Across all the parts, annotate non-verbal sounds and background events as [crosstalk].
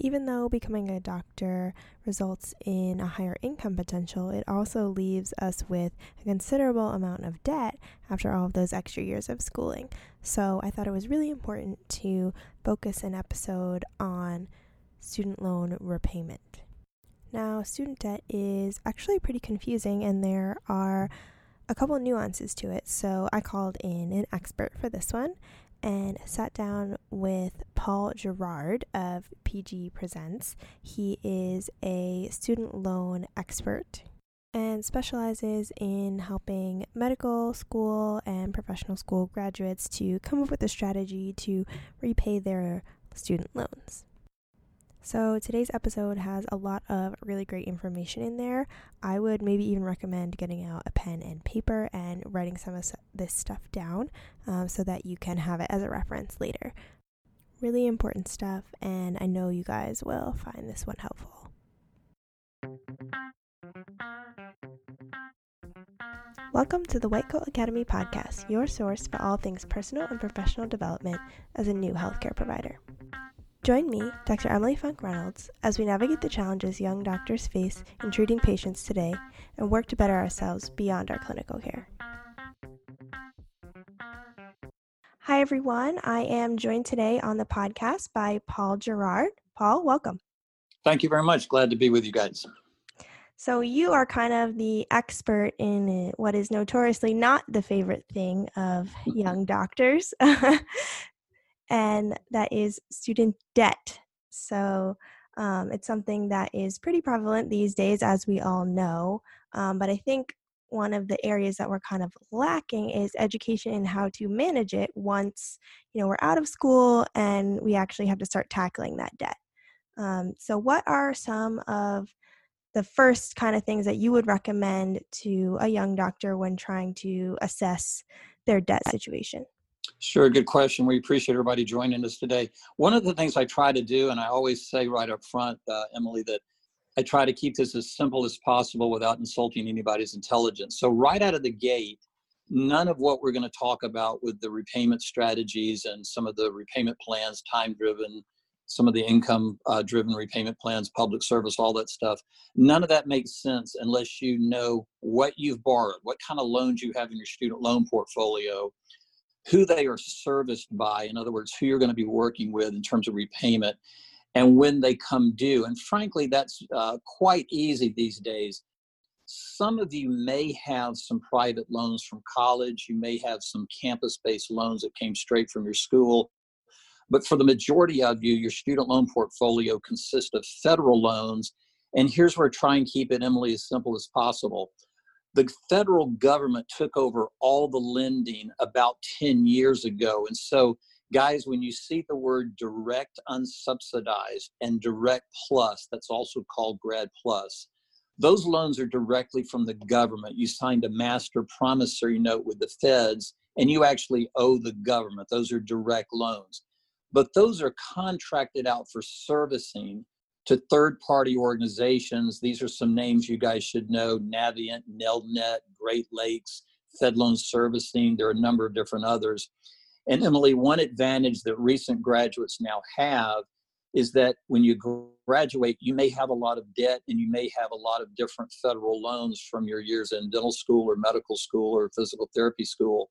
even though becoming a doctor results in a higher income potential, it also leaves us with a considerable amount of debt after all of those extra years of schooling. So I thought it was really important to focus an episode on student loan repayment. Now, student debt is actually pretty confusing, and there are a couple nuances to it. So I called in an expert for this one and sat down with Paul Gerard of PG Presents. He is a student loan expert and specializes in helping medical school and professional school graduates to come up with a strategy to repay their student loans. So, today's episode has a lot of really great information in there. I would maybe even recommend getting out a pen and paper and writing some of this stuff down um, so that you can have it as a reference later. Really important stuff, and I know you guys will find this one helpful. Welcome to the White Coat Academy podcast, your source for all things personal and professional development as a new healthcare provider. Join me, Dr. Emily Funk Reynolds, as we navigate the challenges young doctors face in treating patients today and work to better ourselves beyond our clinical care. Hi, everyone. I am joined today on the podcast by Paul Gerard. Paul, welcome. Thank you very much. Glad to be with you guys. So, you are kind of the expert in what is notoriously not the favorite thing of young doctors [laughs] and that is student debt. So um, it's something that is pretty prevalent these days, as we all know. Um, but I think one of the areas that we're kind of lacking is education in how to manage it once you know we're out of school and we actually have to start tackling that debt. Um, so, what are some of the first kind of things that you would recommend to a young doctor when trying to assess their debt situation? Sure, good question. We appreciate everybody joining us today. One of the things I try to do, and I always say right up front, uh, Emily, that I try to keep this as simple as possible without insulting anybody's intelligence. So, right out of the gate, none of what we're going to talk about with the repayment strategies and some of the repayment plans, time driven, some of the income uh, driven repayment plans, public service, all that stuff, none of that makes sense unless you know what you've borrowed, what kind of loans you have in your student loan portfolio who they are serviced by, in other words, who you're going to be working with in terms of repayment, and when they come due. And frankly, that's uh, quite easy these days. Some of you may have some private loans from college, you may have some campus based loans that came straight from your school. But for the majority of you, your student loan portfolio consists of federal loans. And here's where I try and keep it, Emily, as simple as possible the federal government took over all the lending about 10 years ago. And so, guys, when you see the word direct unsubsidized and direct plus, that's also called grad plus, those loans are directly from the government. You signed a master promissory note with the feds and you actually owe the government. Those are direct loans. But those are contracted out for servicing to third party organizations. These are some names you guys should know Navient, Nelnet, Great Lakes, Fed Loan Servicing. There are a number of different others. And Emily, one advantage that recent graduates now have is that when you graduate, you may have a lot of debt and you may have a lot of different federal loans from your years in dental school or medical school or physical therapy school.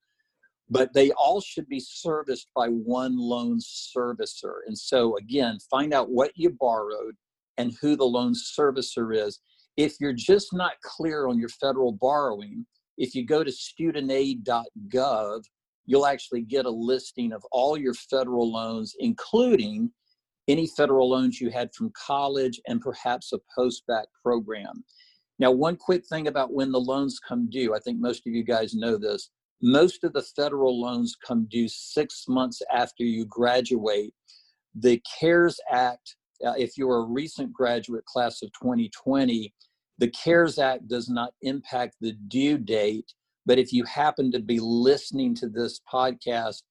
But they all should be serviced by one loan servicer. And so, again, find out what you borrowed and who the loan servicer is. If you're just not clear on your federal borrowing, if you go to studentaid.gov, you'll actually get a listing of all your federal loans, including any federal loans you had from college and perhaps a post-bac program. Now, one quick thing about when the loans come due, I think most of you guys know this. Most of the federal loans come due six months after you graduate. The CARES Act uh, if you're a recent graduate class of 2020, the CARES Act does not impact the due date. But if you happen to be listening to this podcast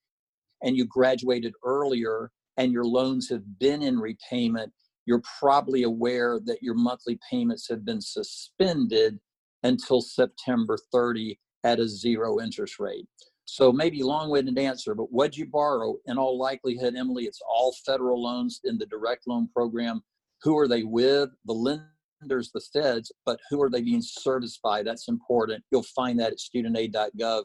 and you graduated earlier and your loans have been in repayment, you're probably aware that your monthly payments have been suspended until September 30 at a zero interest rate. So maybe long-winded answer, but what'd you borrow? In all likelihood, Emily, it's all federal loans in the direct loan program. Who are they with? The lenders, the feds, but who are they being serviced by? That's important. You'll find that at studentaid.gov.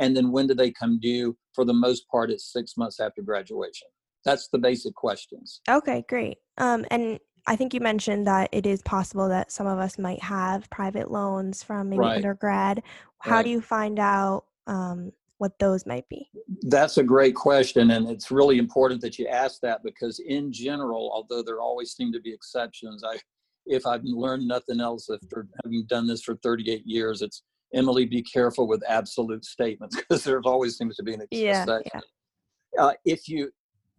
And then when do they come due? For the most part, it's six months after graduation. That's the basic questions. Okay, great. Um, and I think you mentioned that it is possible that some of us might have private loans from maybe Right. undergrad. How Right. do you find out um, what those might be? That's a great question, and it's really important that you ask that because, in general, although there always seem to be exceptions, I, if I've learned nothing else after having done this for 38 years, it's Emily, be careful with absolute statements [laughs] because there always seems to be an ex- Yeah, exception. Uh, if you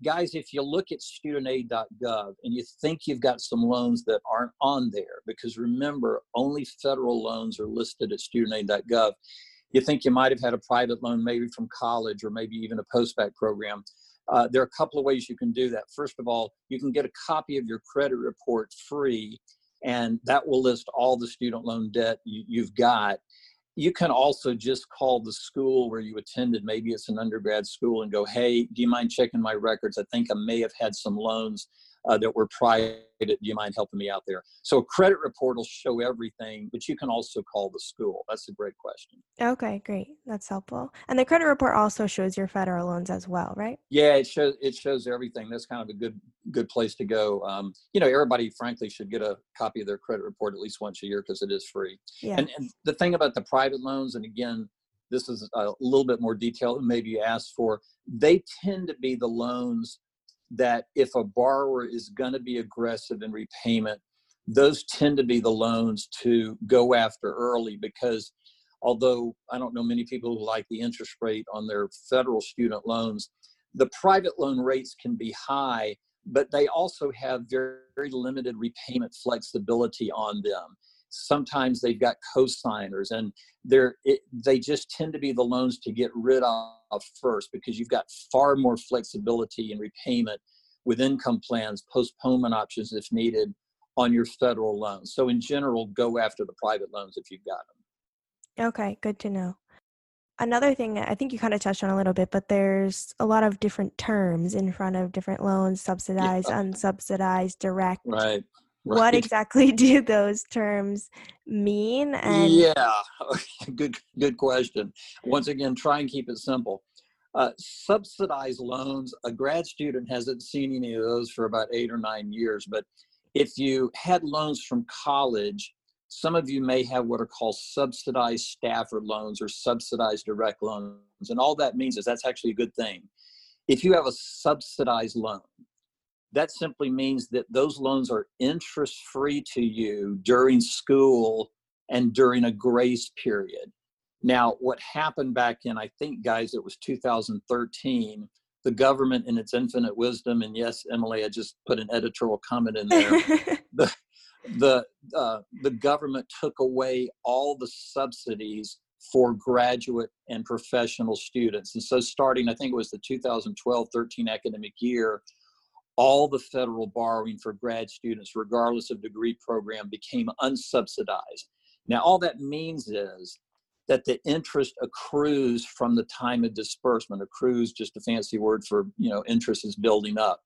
guys, if you look at studentaid.gov and you think you've got some loans that aren't on there, because remember, only federal loans are listed at studentaid.gov. You think you might have had a private loan, maybe from college or maybe even a post-bac program. Uh, there are a couple of ways you can do that. First of all, you can get a copy of your credit report free, and that will list all the student loan debt you, you've got you can also just call the school where you attended maybe it's an undergrad school and go hey do you mind checking my records i think i may have had some loans uh, that were private do you mind helping me out there so a credit report will show everything but you can also call the school that's a great question Okay, great. That's helpful. And the credit report also shows your federal loans as well, right? yeah it shows it shows everything that's kind of a good good place to go um, you know everybody frankly should get a copy of their credit report at least once a year because it is free Yeah. And, and the thing about the private loans, and again, this is a little bit more detail than maybe you asked for, they tend to be the loans that if a borrower is going to be aggressive in repayment, those tend to be the loans to go after early because although I don't know many people who like the interest rate on their federal student loans, the private loan rates can be high, but they also have very, very limited repayment flexibility on them sometimes they've got co-signers and they're it, they just tend to be the loans to get rid of first because you've got far more flexibility in repayment with income plans postponement options if needed on your federal loans so in general go after the private loans if you've got them Okay, good to know. Another thing I think you kind of touched on a little bit, but there's a lot of different terms in front of different loans, subsidized, unsubsidized, direct. right What exactly [laughs] do those terms mean? And yeah, [laughs] good good question. Once again, try and keep it simple. Uh, subsidized loans, a grad student hasn't seen any of those for about eight or nine years. But if you had loans from college, some of you may have what are called subsidized Stafford loans or subsidized direct loans. And all that means is that's actually a good thing. If you have a subsidized loan, that simply means that those loans are interest free to you during school and during a grace period. Now, what happened back in, I think, guys, it was 2013, the government, in its infinite wisdom, and yes, Emily, I just put an editorial comment in there. [laughs] the the uh, the government took away all the subsidies for graduate and professional students, and so starting, I think it was the 2012-13 academic year, all the federal borrowing for grad students, regardless of degree program, became unsubsidized. Now, all that means is that the interest accrues from the time of disbursement. Accrues just a fancy word for you know interest is building up.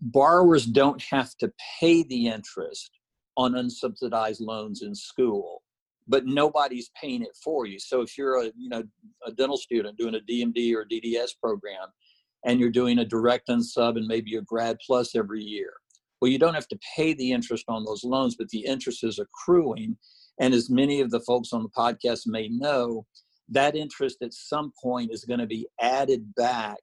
Borrowers don't have to pay the interest on unsubsidized loans in school, but nobody's paying it for you. So if you're a you know a dental student doing a DMD or DDS program, and you're doing a direct unsub and maybe a grad plus every year, well, you don't have to pay the interest on those loans, but the interest is accruing. And as many of the folks on the podcast may know, that interest at some point is going to be added back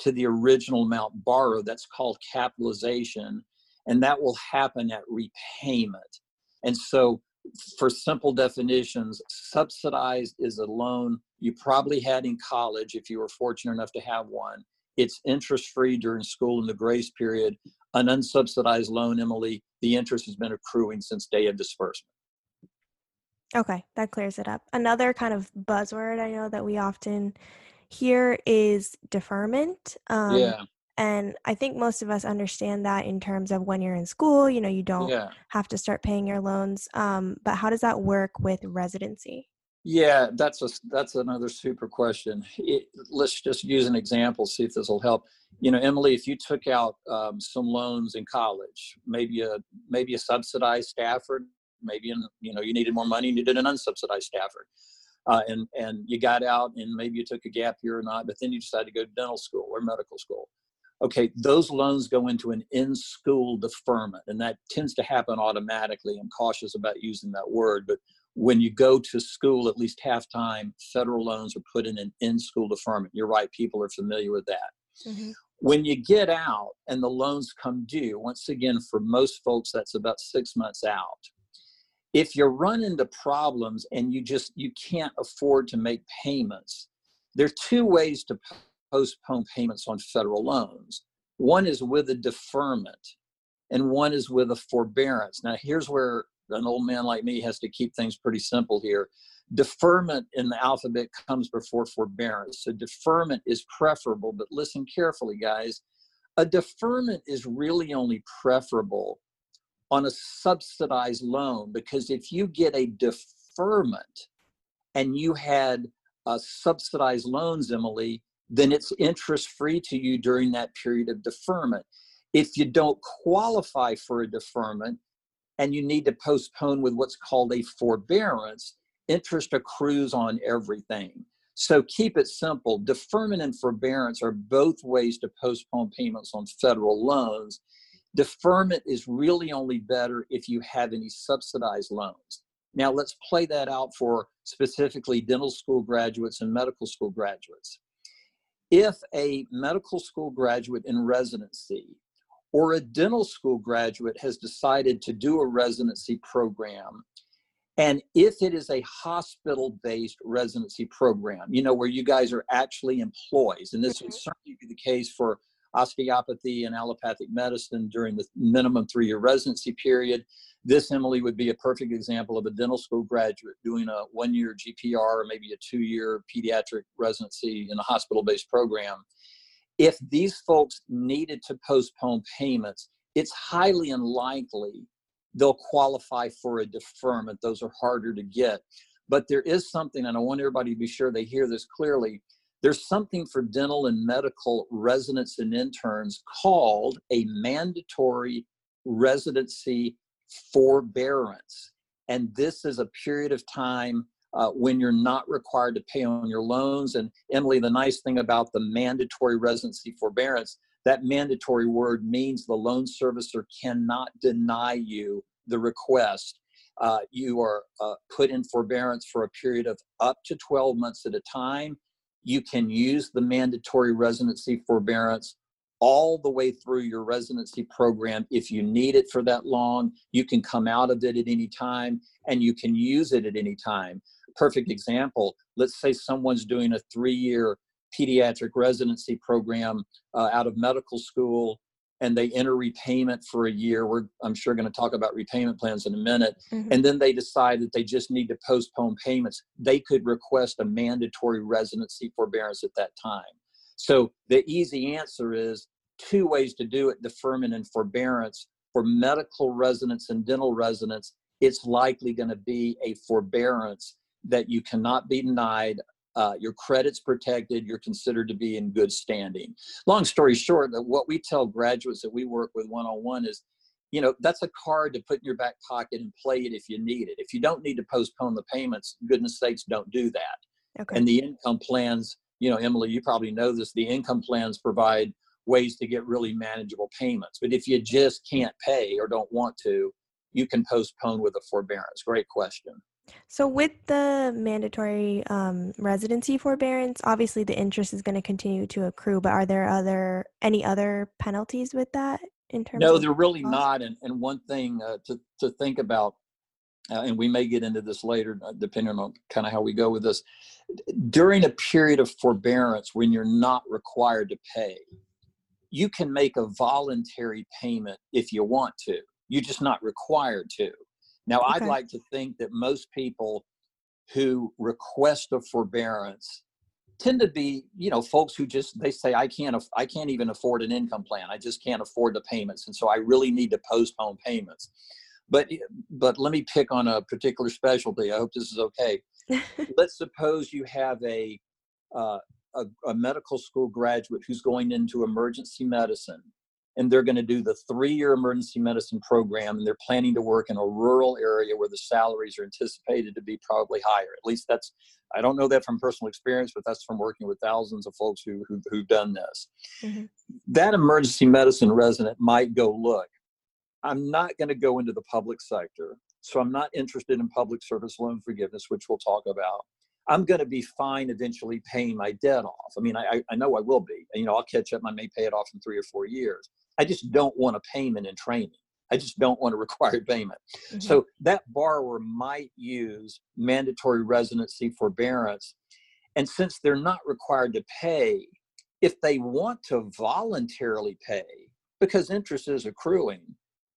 to the original amount borrowed. That's called capitalization. And that will happen at repayment. And so, for simple definitions, subsidized is a loan you probably had in college if you were fortunate enough to have one. It's interest free during school in the grace period. An unsubsidized loan, Emily, the interest has been accruing since day of disbursement. Okay, that clears it up. Another kind of buzzword I know that we often hear is deferment. Um, yeah, And I think most of us understand that in terms of when you're in school, you know, you don't yeah. have to start paying your loans. Um, but how does that work with residency? Yeah, that's a that's another super question. It, let's just use an example, see if this will help. You know, Emily, if you took out um, some loans in college, maybe a maybe a subsidized Stafford, maybe in, you know you needed more money, and you did an unsubsidized Stafford, uh, and and you got out and maybe you took a gap year or not, but then you decided to go to dental school or medical school. Okay, those loans go into an in-school deferment, and that tends to happen automatically. I'm cautious about using that word, but when you go to school at least half time, federal loans are put in an in-school deferment. You're right; people are familiar with that. Mm-hmm. When you get out and the loans come due, once again, for most folks, that's about six months out if you run into problems and you just you can't afford to make payments there are two ways to postpone payments on federal loans one is with a deferment and one is with a forbearance now here's where an old man like me has to keep things pretty simple here. Deferment in the alphabet comes before forbearance. So deferment is preferable but listen carefully guys. A deferment is really only preferable on a subsidized loan because if you get a deferment and you had uh, subsidized loans, Emily, then it's interest free to you during that period of deferment. If you don't qualify for a deferment and you need to postpone with what's called a forbearance, interest accrues on everything. So keep it simple. Deferment and forbearance are both ways to postpone payments on federal loans. Deferment is really only better if you have any subsidized loans. Now, let's play that out for specifically dental school graduates and medical school graduates. If a medical school graduate in residency or a dental school graduate has decided to do a residency program, and if it is a hospital based residency program, you know, where you guys are actually employees, and this would mm-hmm. certainly be the case for osteopathy and allopathic medicine during the minimum three year residency period. This, Emily, would be a perfect example of a dental school graduate doing a one year GPR or maybe a two year pediatric residency in a hospital based program. If these folks needed to postpone payments, it's highly unlikely they'll qualify for a deferment. Those are harder to get. But there is something, and I want everybody to be sure they hear this clearly there's something for dental and medical residents and interns called a mandatory residency forbearance. And this is a period of time uh, when you're not required to pay on your loans. And Emily, the nice thing about the mandatory residency forbearance, that mandatory word means the loan servicer cannot deny you the request. Uh, you are uh, put in forbearance for a period of up to 12 months at a time you can use the mandatory residency forbearance all the way through your residency program. If you need it for that long, you can come out of it at any time and you can use it at any time. Perfect example let's say someone's doing a three year pediatric residency program uh, out of medical school and they enter repayment for a year. We're, I'm sure, going to talk about repayment plans in a minute. Mm-hmm. And then they decide that they just need to postpone payments. They could request a mandatory residency forbearance at that time. So the easy answer is two ways to do it deferment and forbearance. For medical residents and dental residents, it's likely going to be a forbearance that you cannot be denied uh, your credit's protected, you're considered to be in good standing. Long story short, that what we tell graduates that we work with one on one is, you know, that's a card to put in your back pocket and play it if you need it. If you don't need to postpone the payments, goodness sakes, don't do that. Okay. And the income plans, you know, Emily, you probably know this. The income plans provide ways to get really manageable payments. But if you just can't pay or don't want to, you can postpone with a forbearance. Great question. So, with the mandatory um, residency forbearance, obviously the interest is going to continue to accrue. But are there other any other penalties with that in terms? No, they're really not. And and one thing uh, to to think about, uh, and we may get into this later, uh, depending on kind of how we go with this. During a period of forbearance, when you're not required to pay, you can make a voluntary payment if you want to. You're just not required to. Now, okay. I'd like to think that most people who request a forbearance tend to be, you know, folks who just they say I can't I can't even afford an income plan. I just can't afford the payments, and so I really need to postpone payments. But but let me pick on a particular specialty. I hope this is okay. [laughs] let's suppose you have a, uh, a, a medical school graduate who's going into emergency medicine and they're going to do the three-year emergency medicine program and they're planning to work in a rural area where the salaries are anticipated to be probably higher at least that's i don't know that from personal experience but that's from working with thousands of folks who, who have done this mm-hmm. that emergency medicine resident might go look i'm not going to go into the public sector so i'm not interested in public service loan forgiveness which we'll talk about I'm going to be fine eventually paying my debt off. I mean, I, I know I will be. You know, I'll catch up. I may pay it off in three or four years. I just don't want a payment in training. I just don't want a [laughs] required payment. Mm-hmm. So that borrower might use mandatory residency forbearance. And since they're not required to pay, if they want to voluntarily pay, because interest is accruing,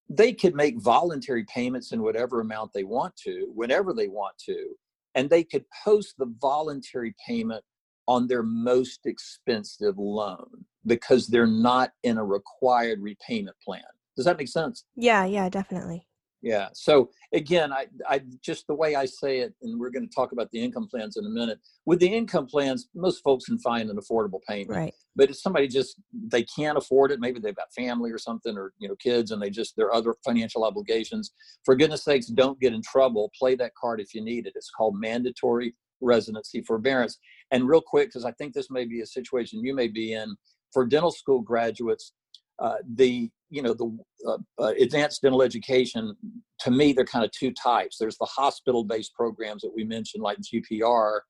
they could make voluntary payments in whatever amount they want to, whenever they want to, and they could post the voluntary payment on their most expensive loan because they're not in a required repayment plan. Does that make sense? Yeah, yeah, definitely. Yeah. So again, I, I just the way I say it, and we're going to talk about the income plans in a minute. With the income plans, most folks can find an affordable payment. Right. But if somebody just they can't afford it, maybe they've got family or something, or you know, kids, and they just their other financial obligations. For goodness sakes, don't get in trouble. Play that card if you need it. It's called mandatory residency forbearance. And real quick, because I think this may be a situation you may be in for dental school graduates, uh, the you know the uh, uh, advanced dental education to me they're kind of two types there's the hospital based programs that we mentioned like gpr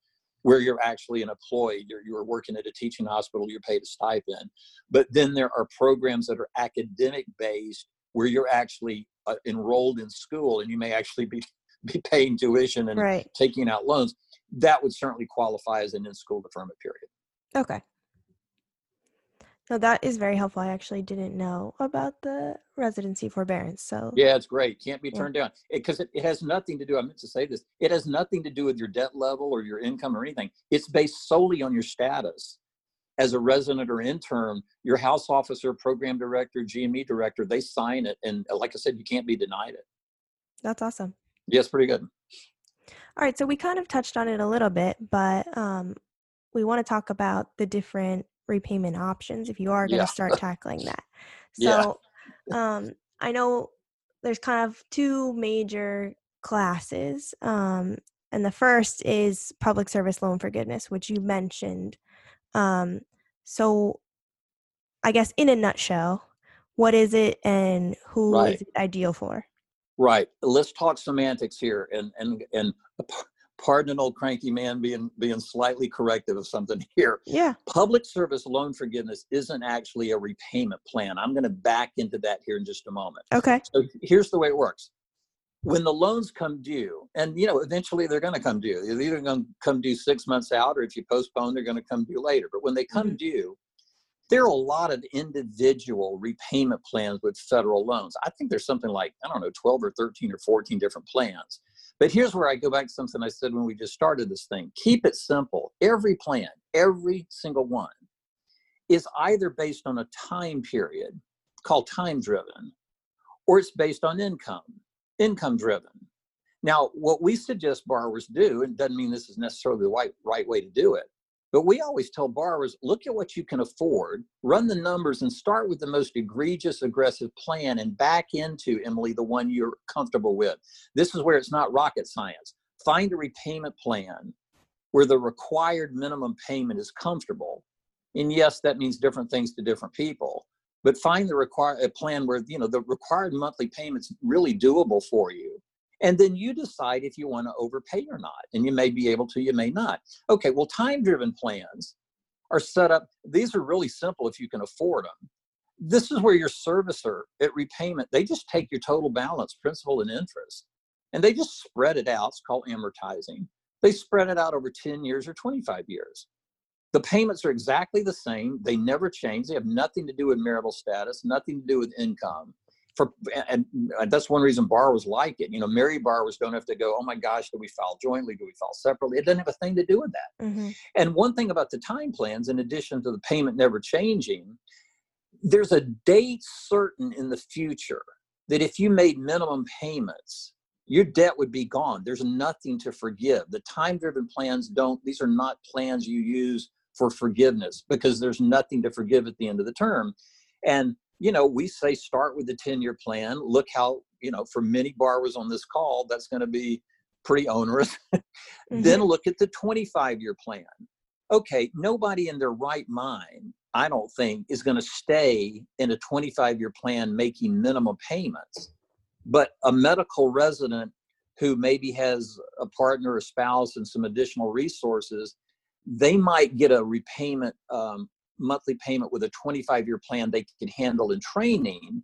where you're actually an employee you're, you're working at a teaching hospital you're paid a stipend but then there are programs that are academic based where you're actually uh, enrolled in school and you may actually be be paying tuition and right. taking out loans that would certainly qualify as an in-school deferment period. Okay. No, that is very helpful. I actually didn't know about the residency forbearance. So yeah, it's great. Can't be turned yeah. down because it, it, it, has nothing to do. I meant to say this. It has nothing to do with your debt level or your income or anything. It's based solely on your status as a resident or intern. Your house officer, program director, GME director, they sign it, and like I said, you can't be denied it. That's awesome. Yes, pretty good. All right, so we kind of touched on it a little bit, but um, we want to talk about the different repayment options if you are going to yeah. start tackling that. [laughs] So, yeah. um, I know there's kind of two major classes, um, and the first is public service loan forgiveness, which you mentioned. Um, so, I guess in a nutshell, what is it, and who right. is it ideal for? Right. Let's talk semantics here, and and and pardon an old cranky man being being slightly corrective of something [laughs] here. Yeah. Public service loan forgiveness isn't actually a repayment plan. I'm going to back into that here in just a moment. Okay. So here's the way it works. When the loans come due, and you know, eventually they're going to come due. They're either going to come due six months out, or if you postpone, they're going to come due later. But when they come mm-hmm. due, there are a lot of individual repayment plans with federal loans. I think there's something like, I don't know, 12 or 13 or 14 different plans. But here's where I go back to something I said when we just started this thing keep it simple. Every plan, every single one, is either based on a time period called time driven, or it's based on income, income driven. Now, what we suggest borrowers do, and doesn't mean this is necessarily the right, right way to do it, but we always tell borrowers look at what you can afford, run the numbers, and start with the most egregious, aggressive plan and back into, Emily, the one you're comfortable with. This is where it's not rocket science. Find a repayment plan where the required minimum payment is comfortable. And yes, that means different things to different people. But find the required a plan where you know the required monthly payment's really doable for you and then you decide if you want to overpay or not. And you may be able to, you may not. Okay, well, time driven plans are set up, these are really simple if you can afford them. This is where your servicer at repayment, they just take your total balance, principal and interest, and they just spread it out. It's called amortizing. They spread it out over 10 years or 25 years. The payments are exactly the same. They never change. They have nothing to do with marital status, nothing to do with income for and, and that's one reason borrowers like it. You know, married borrowers don't have to go, oh my gosh, do we file jointly? Do we file separately? It doesn't have a thing to do with that. Mm-hmm. And one thing about the time plans, in addition to the payment never changing, there's a date certain in the future that if you made minimum payments your debt would be gone. There's nothing to forgive. The time driven plans don't, these are not plans you use for forgiveness because there's nothing to forgive at the end of the term. And, you know, we say start with the 10 year plan. Look how, you know, for many borrowers on this call, that's going to be pretty onerous. [laughs] mm-hmm. Then look at the 25 year plan. Okay, nobody in their right mind, I don't think, is going to stay in a 25 year plan making minimum payments but a medical resident who maybe has a partner, a spouse, and some additional resources, they might get a repayment um, monthly payment with a 25 year plan they can handle in training.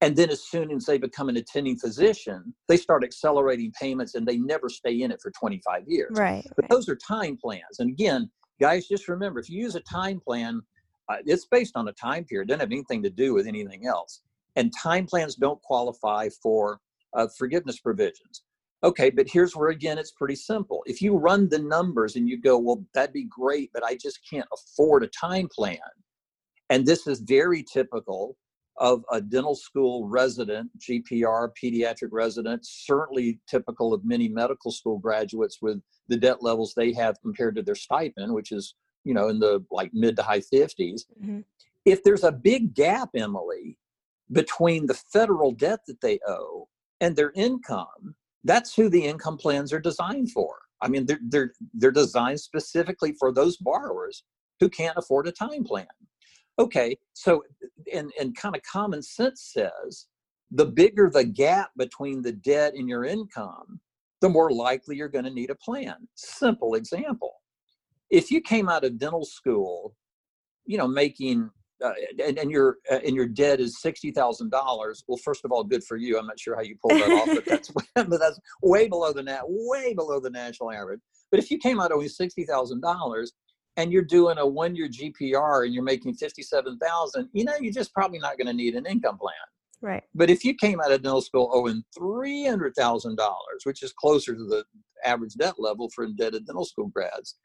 And then, as soon as they become an attending physician, they start accelerating payments and they never stay in it for 25 years. Right. But right. those are time plans. And again, guys, just remember if you use a time plan, uh, it's based on a time period, it doesn't have anything to do with anything else and time plans don't qualify for uh, forgiveness provisions. Okay, but here's where again it's pretty simple. If you run the numbers and you go, well, that'd be great, but I just can't afford a time plan. And this is very typical of a dental school resident, GPR, pediatric resident, certainly typical of many medical school graduates with the debt levels they have compared to their stipend, which is, you know, in the like mid to high 50s. Mm-hmm. If there's a big gap, Emily, between the federal debt that they owe and their income, that's who the income plans are designed for. I mean, they're, they're, they're designed specifically for those borrowers who can't afford a time plan. Okay, so, and, and kind of common sense says the bigger the gap between the debt and your income, the more likely you're going to need a plan. Simple example. If you came out of dental school, you know, making uh, and, and your uh, and your debt is sixty thousand dollars. Well, first of all, good for you. I'm not sure how you pulled that off, but [laughs] that's [laughs] but that's way below the net, way below the national average. But if you came out owing sixty thousand dollars and you're doing a one year GPR and you're making fifty seven thousand, you know, you're just probably not going to need an income plan. Right. But if you came out of dental school owing three hundred thousand dollars, which is closer to the average debt level for indebted dental school grads,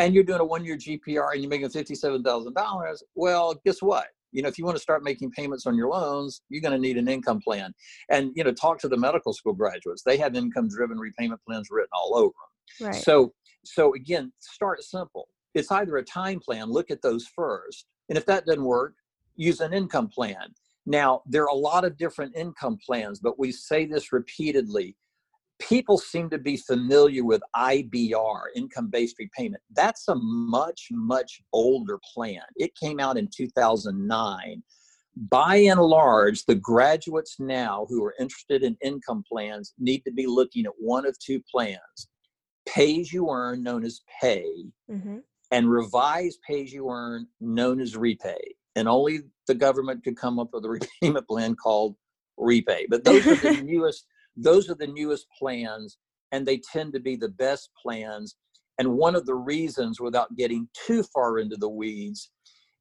and you're doing a one year GPR and you're making $57,000, well, guess what? You know, if you want to start making payments on your loans, you're going to need an income plan. And, you know, talk to the medical school graduates. They have income driven repayment plans written all over them. Right. So, so again, start simple. It's either a time plan, look at those first. And if that doesn't work, use an income plan. Now, there are a lot of different income plans, but we say this repeatedly people seem to be familiar with IBR, income based repayment. That's a much, much older plan. It came out in 2009. By and large, the graduates now who are interested in income plans need to be looking at one of two plans pay as you earn, known as pay, mm-hmm. and revised pay as you earn, known as repay. And only the government could come up with a [laughs] repayment plan called repay. But those are the [laughs] newest those are the newest plans, and they tend to be the best plans. And one of the reasons, without getting too far into the weeds,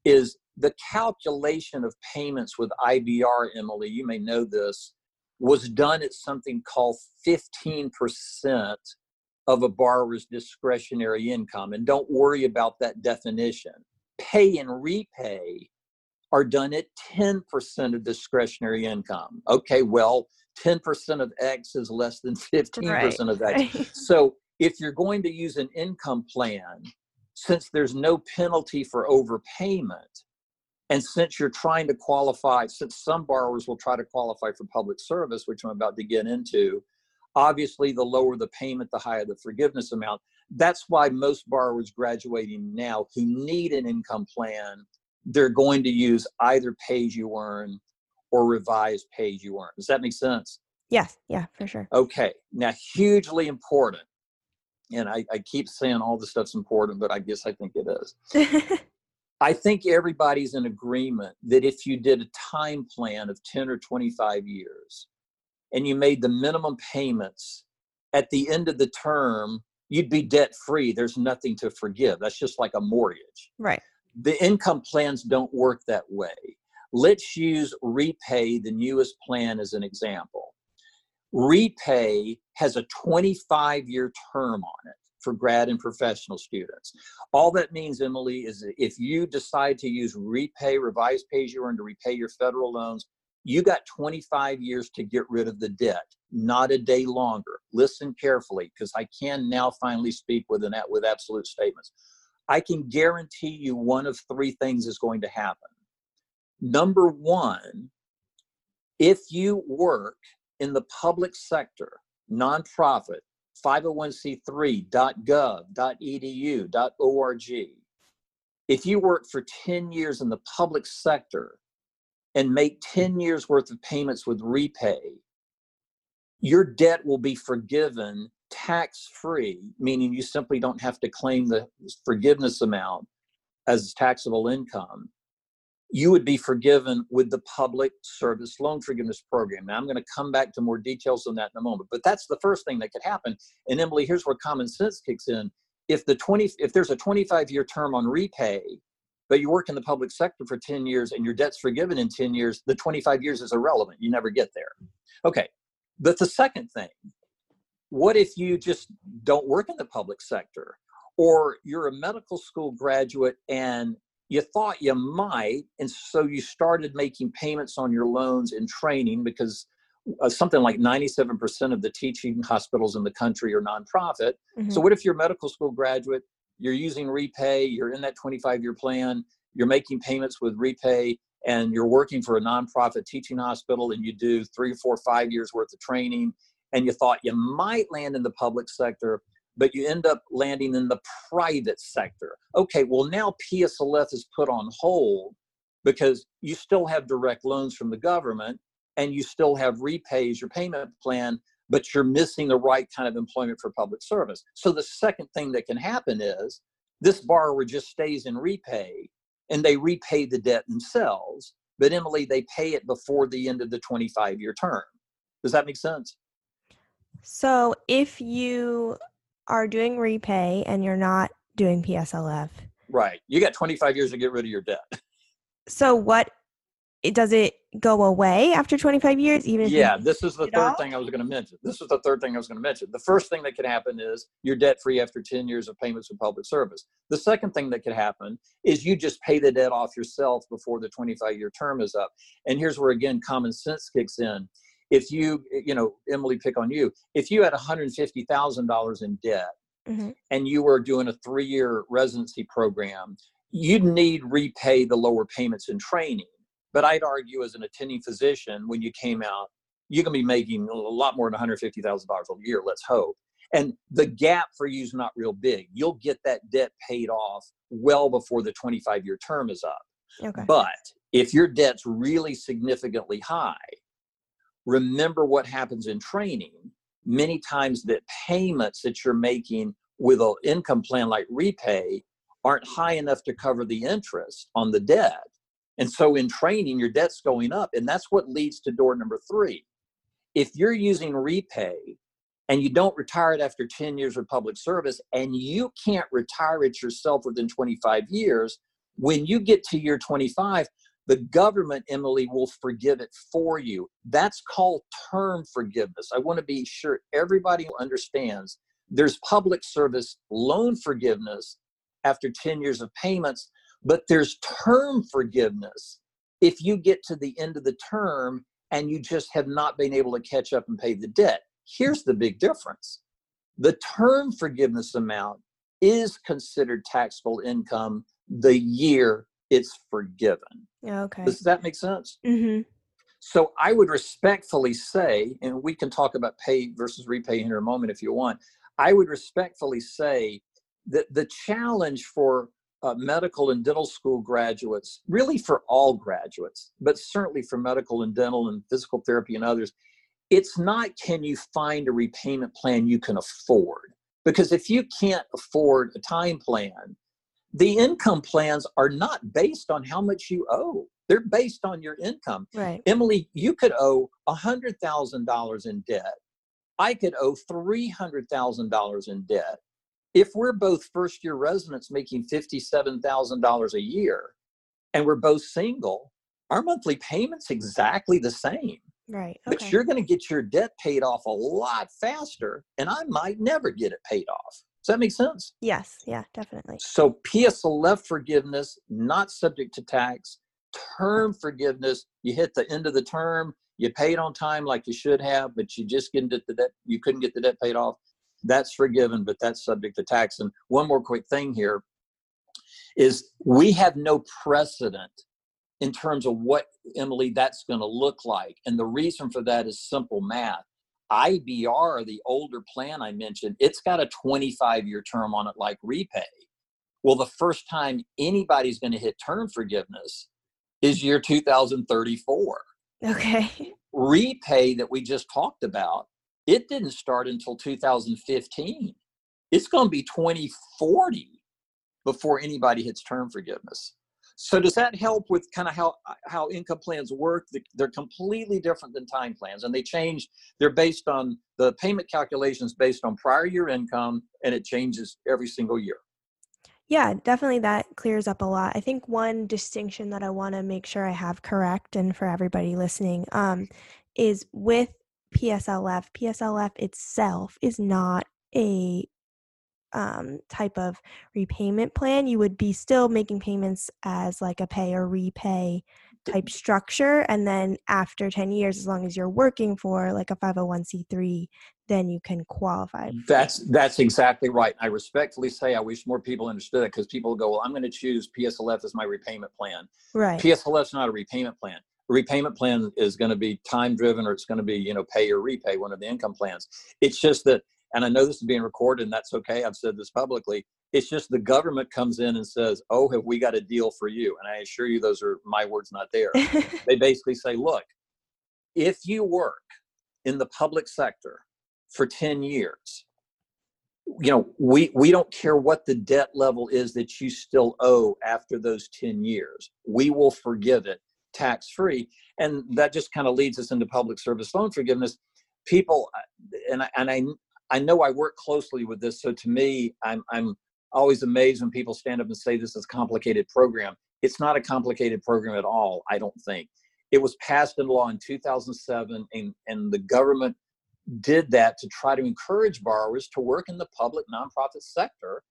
is the calculation of payments with IBR, Emily, you may know this, was done at something called 15% of a borrower's discretionary income. And don't worry about that definition. Pay and repay are done at 10% of discretionary income. Okay, well, 10% of X is less than 15% right. of X. [laughs] so if you're going to use an income plan, since there's no penalty for overpayment, and since you're trying to qualify, since some borrowers will try to qualify for public service, which I'm about to get into, obviously the lower the payment, the higher the forgiveness amount. That's why most borrowers graduating now who need an income plan, they're going to use either pay as you earn or revised pay as you earn. Does that make sense? Yes, yeah, for sure. Okay, now hugely important, and I, I keep saying all this stuff's important, but I guess I think it is. [laughs] I think everybody's in agreement that if you did a time plan of 10 or 25 years and you made the minimum payments at the end of the term, you'd be debt free. There's nothing to forgive. That's just like a mortgage. Right. The income plans don't work that way. Let's use Repay, the newest plan, as an example. Repay has a 25 year term on it for grad and professional students. All that means, Emily, is if you decide to use Repay, revised pay as you earn to repay your federal loans, You got 25 years to get rid of the debt, not a day longer. Listen carefully, because I can now finally speak with an with absolute statements. I can guarantee you one of three things is going to happen. Number one, if you work in the public sector, nonprofit, 501c3.gov.edu, .org, if you work for 10 years in the public sector and make 10 years worth of payments with repay, your debt will be forgiven tax free, meaning you simply don't have to claim the forgiveness amount as taxable income. You would be forgiven with the public service loan forgiveness program. Now, I'm going to come back to more details on that in a moment, but that's the first thing that could happen. And Emily, here's where common sense kicks in if the 20 if there's a 25 year term on repay but you work in the public sector for 10 years and your debt's forgiven in 10 years the 25 years is irrelevant you never get there okay but the second thing what if you just don't work in the public sector or you're a medical school graduate and you thought you might and so you started making payments on your loans in training because uh, something like 97% of the teaching hospitals in the country are nonprofit. Mm-hmm. So, what if you're a medical school graduate? You're using repay, you're in that 25 year plan, you're making payments with repay, and you're working for a nonprofit teaching hospital, and you do three, four, five years worth of training, and you thought you might land in the public sector, but you end up landing in the private sector. Okay, well, now PSLF is put on hold because you still have direct loans from the government and you still have repays your payment plan but you're missing the right kind of employment for public service. So the second thing that can happen is this borrower just stays in repay and they repay the debt themselves but emily they pay it before the end of the 25 year term. Does that make sense? So if you are doing repay and you're not doing pslf right. You got 25 years to get rid of your debt. [laughs] So what it does it go away after 25 years even yeah this is the third thing i was going to mention. This is the third thing i was going to mention. The first thing that could happen is you're debt free after 10 years of payments of public service. The second thing that could happen is you just pay the debt off yourself before the 25 year term is up. And here's where again common sense kicks in if you you know emily pick on you if you had $150000 in debt mm-hmm. and you were doing a three year residency program you'd need repay the lower payments in training but I'd argue as an attending physician, when you came out, you can be making a lot more than $150,000 a year, let's hope. And the gap for you is not real big. You'll get that debt paid off well before the 25 year term is up. Okay. But if your debt's really significantly high, remember what happens in training. Many times that payments that you're making with an income plan like repay aren't high enough to cover the interest on the debt. And so in training, your debt's going up. And that's what leads to door number three. If you're using repay and you don't retire it after 10 years of public service and you can't retire it yourself within 25 years, when you get to year 25, the government, Emily, will forgive it for you. That's called term forgiveness. I want to be sure everybody understands there's public service loan forgiveness after 10 years of payments, but there's term forgiveness if you get to the end of the term and you just have not been able to catch up and pay the debt. Here's the big difference the term forgiveness amount is considered taxable income the year it's forgiven. Okay. Does that make sense? Mm-hmm. So I would respectfully say, and we can talk about pay versus repay in a moment if you want. I would respectfully say that the challenge for uh, medical and dental school graduates, really for all graduates, but certainly for medical and dental and physical therapy and others, it's not can you find a repayment plan you can afford? Because if you can't afford a time plan, the income plans are not based on how much you owe. They're based on your income. Right. Emily, you could owe $100,000 in debt. I could owe $300,000 in debt if we're both first year residents making $57,000 a year and we're both single, our monthly payment's exactly the same. Right. Okay. But you're going to get your debt paid off a lot faster, and I might never get it paid off. Does that make sense? Yes. Yeah, definitely. So PSLF forgiveness, not subject to tax, term forgiveness, you hit the end of the term, you paid on time like you should have, but you just couldn't get the debt, you couldn't get the debt paid off. That's forgiven, but that's subject to tax. And one more quick thing here is we have no precedent in terms of what Emily that's going to look like. And the reason for that is simple math. IBR, the older plan I mentioned, it's got a 25 year term on it like repay. Well, the first time anybody's going to hit term forgiveness is year 2034. Okay. Repay that we just talked about, it didn't start until 2015. It's going to be 2040 before anybody hits term forgiveness. So does that help with kind of how how income plans work? They're completely different than time plans, and they change. They're based on the payment calculations based on prior year income, and it changes every single year. Yeah, definitely that clears up a lot. I think one distinction that I want to make sure I have correct and for everybody listening um, is with PSLF, PSLF itself is not a um, type of repayment plan. You would be still making payments as like a pay or repay type structure. And then after 10 years, as long as you're working for like a 501c3, then you can qualify. That's that's exactly right. I respectfully say I wish more people understood it because people go, well, I'm going to choose PSLF as my repayment plan. Right. PSLF's not a repayment plan. A repayment plan is going to be time driven or it's going to be, you know, pay or repay one of the income plans. It's just that, and I know this is being recorded and that's okay. I've said this publicly. It's just the government comes in and says, oh, have we got a deal for you? And I assure you, those are my words, not theirs. [laughs] they basically say, look, if you work in the public sector for 10 years you know we we don't care what the debt level is that you still owe after those 10 years we will forgive it tax free and that just kind of leads us into public service loan forgiveness people uh, and I, and I I know I work closely with this so to me I'm I'm always amazed when people stand up and say this is a complicated program. It's not a complicated program at all I don't think. It was passed into law in 2007 and and the government did that to try to encourage borrowers to work in the public nonprofit sector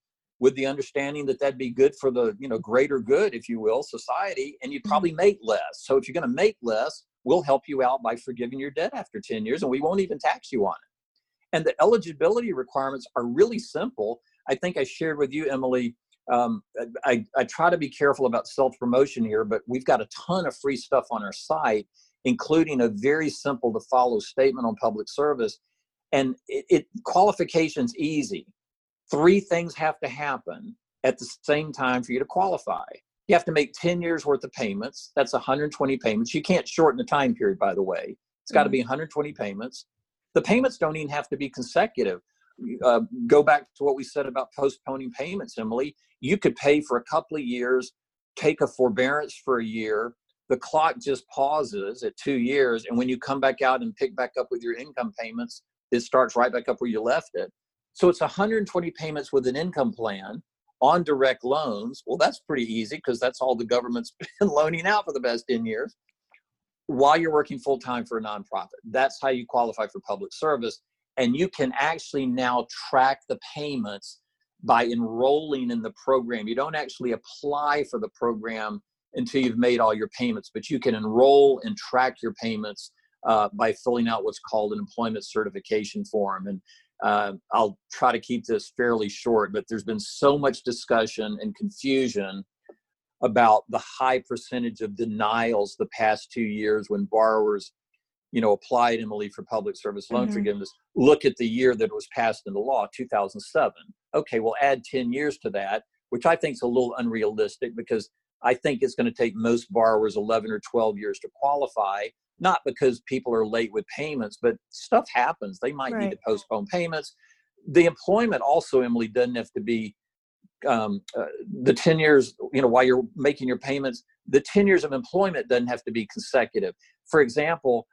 with the understanding that that'd be good for the you know greater good if you will society and you'd probably mm-hmm. make less. So if you're going to make less we'll help you out by forgiving your debt after 10 years and we won't even tax you on it and the eligibility requirements are really simple i think i shared with you emily um, I, I try to be careful about self promotion here but we've got a ton of free stuff on our site including a very simple to follow statement on public service. And it, it qualification's easy. Three things have to happen at the same time for you to qualify. You have to make 10 years worth of payments. That's 120 payments. You can't shorten the time period, by the way. It's got to mm-hmm. be 120 payments. The payments don't even have to be consecutive. Uh, go back to what we said about postponing payments, Emily. You could pay for a couple of years, take a forbearance for a year, the clock just pauses at two years and when you come back out and pick back up with your income payments it starts right back up where you left it so it's 120 payments with an income plan on direct loans well that's pretty easy because that's all the government's [laughs] been loaning out for the past 10 years while you're working full-time for a nonprofit that's how you qualify for public service and you can actually now track the payments by enrolling in the program you don't actually apply for the program until you've made all your payments. But you can enroll and track your payments uh, by filling out what's called an employment certification form. And uh, I'll try to keep this fairly short, but there's been so much discussion and confusion about the high percentage of denials the past two years when borrowers you know applied emily for public service loan mm-hmm. forgiveness look at the year that it was passed into law 2007 okay we'll add 10 years to that which i think is a little unrealistic because I think it's going to take most borrowers 11 or 12 years to qualify, not because people are late with payments, but stuff happens. They might right. need to postpone payments. The employment also, Emily, doesn't have to be um, uh, the 10 years, you know, while you're making your payments, the 10 years of employment doesn't have to be consecutive. For example,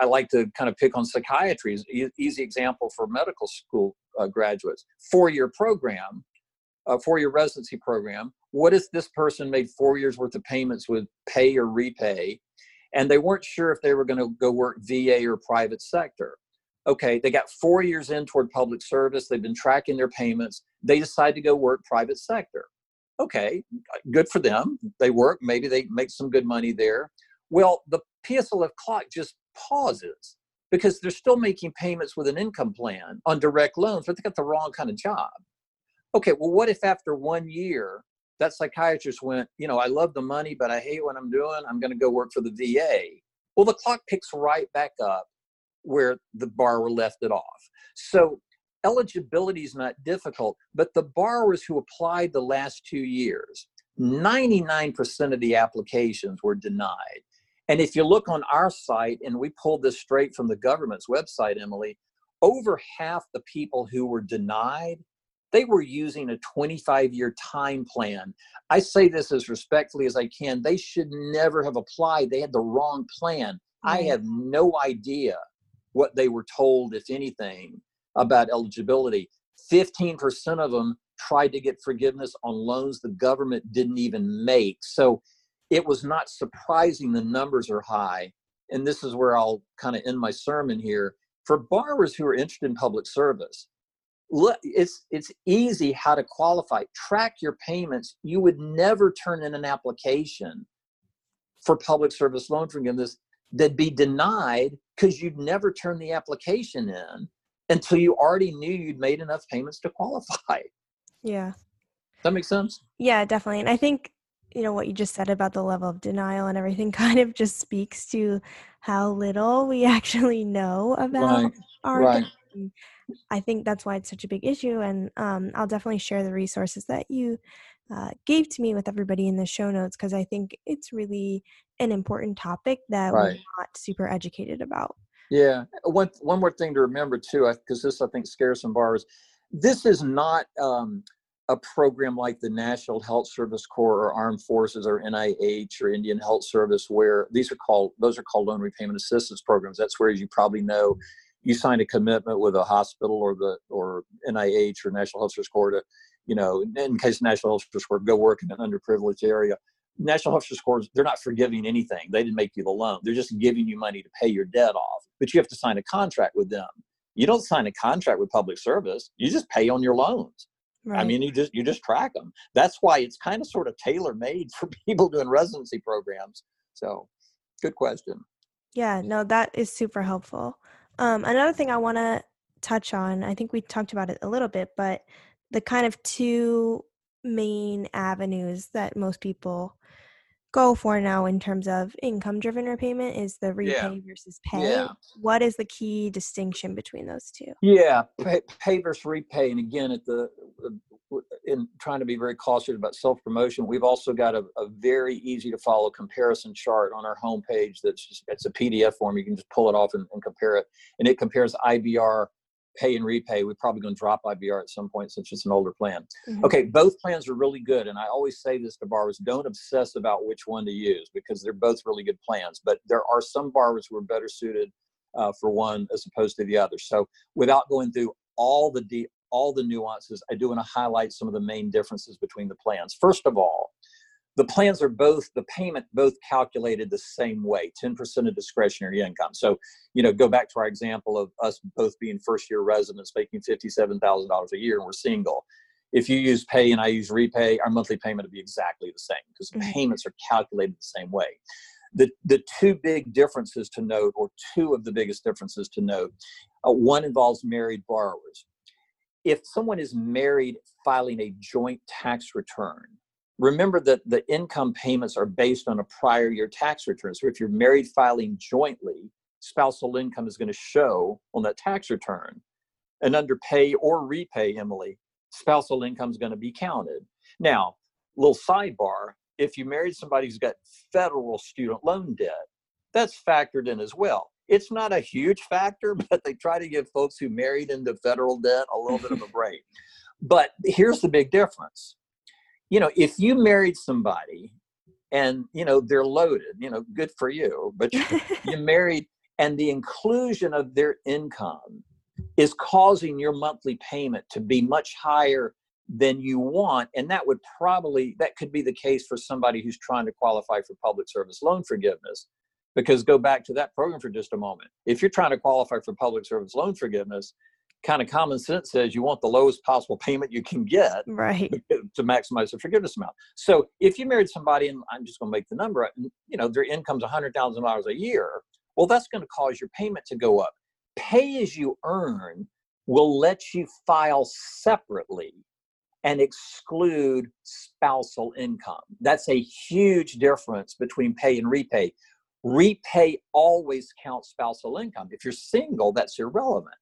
I like to kind of pick on psychiatry, e- easy example for medical school uh, graduates. Four year program, a four year residency program what if this person made four years worth of payments with pay or repay and they weren't sure if they were going to go work va or private sector okay they got four years in toward public service they've been tracking their payments they decide to go work private sector okay good for them they work maybe they make some good money there Well, the PSLF clock just pauses because they're still making payments with an income plan on direct loans, but they got the wrong kind of job. Okay, well, what if after one year that psychiatrist went, you know, I love the money, but I hate what I'm doing. I'm going to go work for the VA. Well, the clock picks right back up where the borrower left it off. So eligibility is not difficult, but the borrowers who applied the last two years, 99% of the applications were denied. And if you look on our site, and we pulled this straight from the government's website, Emily, over half the people who were denied, they were using a 25 year time plan. I say this as respectfully as I can. They should never have applied. They had the wrong plan. I have no idea what they were told, if anything, about eligibility. 15% of them tried to get forgiveness on loans the government didn't even make. So it was not surprising the numbers are high. And this is where I'll kind of end my sermon here. For borrowers who are interested in public service, look, it's it's easy how to qualify. Track your payments. You would never turn in an application for public service loan forgiveness that'd be denied because you'd never turn the application in until you already knew you'd made enough payments to qualify. Yeah. That makes sense? Yeah, definitely. And I think, you know, what you just said about the level of denial and everything [laughs] kind of just speaks to how little we [laughs] actually know about Right. our Right. I think that's why it's such a big issue. And um, I'll definitely share the resources that you uh, gave to me with everybody in the show notes because I think it's really an important topic that we're not super educated about. Yeah. One one more thing to remember too, because this I think scares some borrowers. This is not um, a program like the National Health Service Corps or Armed Forces or NIH or Indian Health Service, where these are called those are called loan repayment assistance programs. That's where, as you probably know, you sign a commitment with a hospital or the or NIH or National Health Service Corps to, you know, in case National Health Service Corps go work in an underprivileged area. National Health Service Corps, they're not forgiving anything. They didn't make you the loan. They're just giving you money to pay your debt off. But you have to sign a contract with them. You don't sign a contract with public service. You just pay on your loans. Right. I mean, you just you just track them. That's why it's kind of sort of tailor made [laughs] for people doing residency programs. So, good question. Yeah, no, that is super helpful. Um, another thing I want to touch on, I think we talked about it a little bit, but the kind of two main avenues that most people go for now in terms of income driven repayment is the Yeah. repay versus pay. Yeah. What is the key distinction between those two? Yeah, pay, pay versus repay. And again, at the uh, in trying to be very cautious about self promotion, we've also got a, a very easy to follow comparison chart on our homepage. That's just it's a PDF form. You can just pull it off and, and compare it, and it compares IBR pay and repay. We're probably going to drop IBR at some point since it's an older plan. Mhm. Okay, both plans are really good, and I always say this to borrowers: don't obsess about which one to use because they're both really good plans. But there are some borrowers who are better suited uh, for one as opposed to the other. So, without going through all the de- all the nuances, I do want to highlight some of the main differences between the plans. First of all, the plans are both the payment both calculated the same way 10% of discretionary income. So you know go back to our example of us both being first year residents making $57000 a year and we're single. If you use pay and i use repay our monthly payment would be exactly the same because the Mhm. payments are calculated the same way. The, the two big differences to note or two of the biggest differences to note uh, one involves married borrowers. If someone is married filing a joint tax return remember that the income payments are based on a prior year tax return. So if you're married filing jointly, spousal income is going to show on that tax return. And under pay or repay, Emily, spousal income is going to be counted. Now, little sidebar if you married somebody who's got federal student loan debt, that's factored in as well. It's not a huge factor, [laughs] but they try to give folks who married into federal debt a little bit of a [laughs] break. But here's the big difference you know, if you married somebody and, you know, they're loaded, you know, good for you, but [laughs] you, married and the inclusion of their income is causing your monthly payment to be much higher than you want. And that would probably, that could be the case for somebody who's trying to qualify for public service loan forgiveness. Because go back to that program for just a moment. If you're trying to qualify for public service loan forgiveness, kind of common sense says you want the lowest possible payment you can get right. to maximize the forgiveness amount. So if you married somebody and i'm just going to make the number you know their income's $100000 a year well that's going to cause your payment to go up. Pay as you earn will let you file separately and exclude spousal income. That's a huge difference between pay and repay. Repay always counts spousal income. If you're single that's irrelevant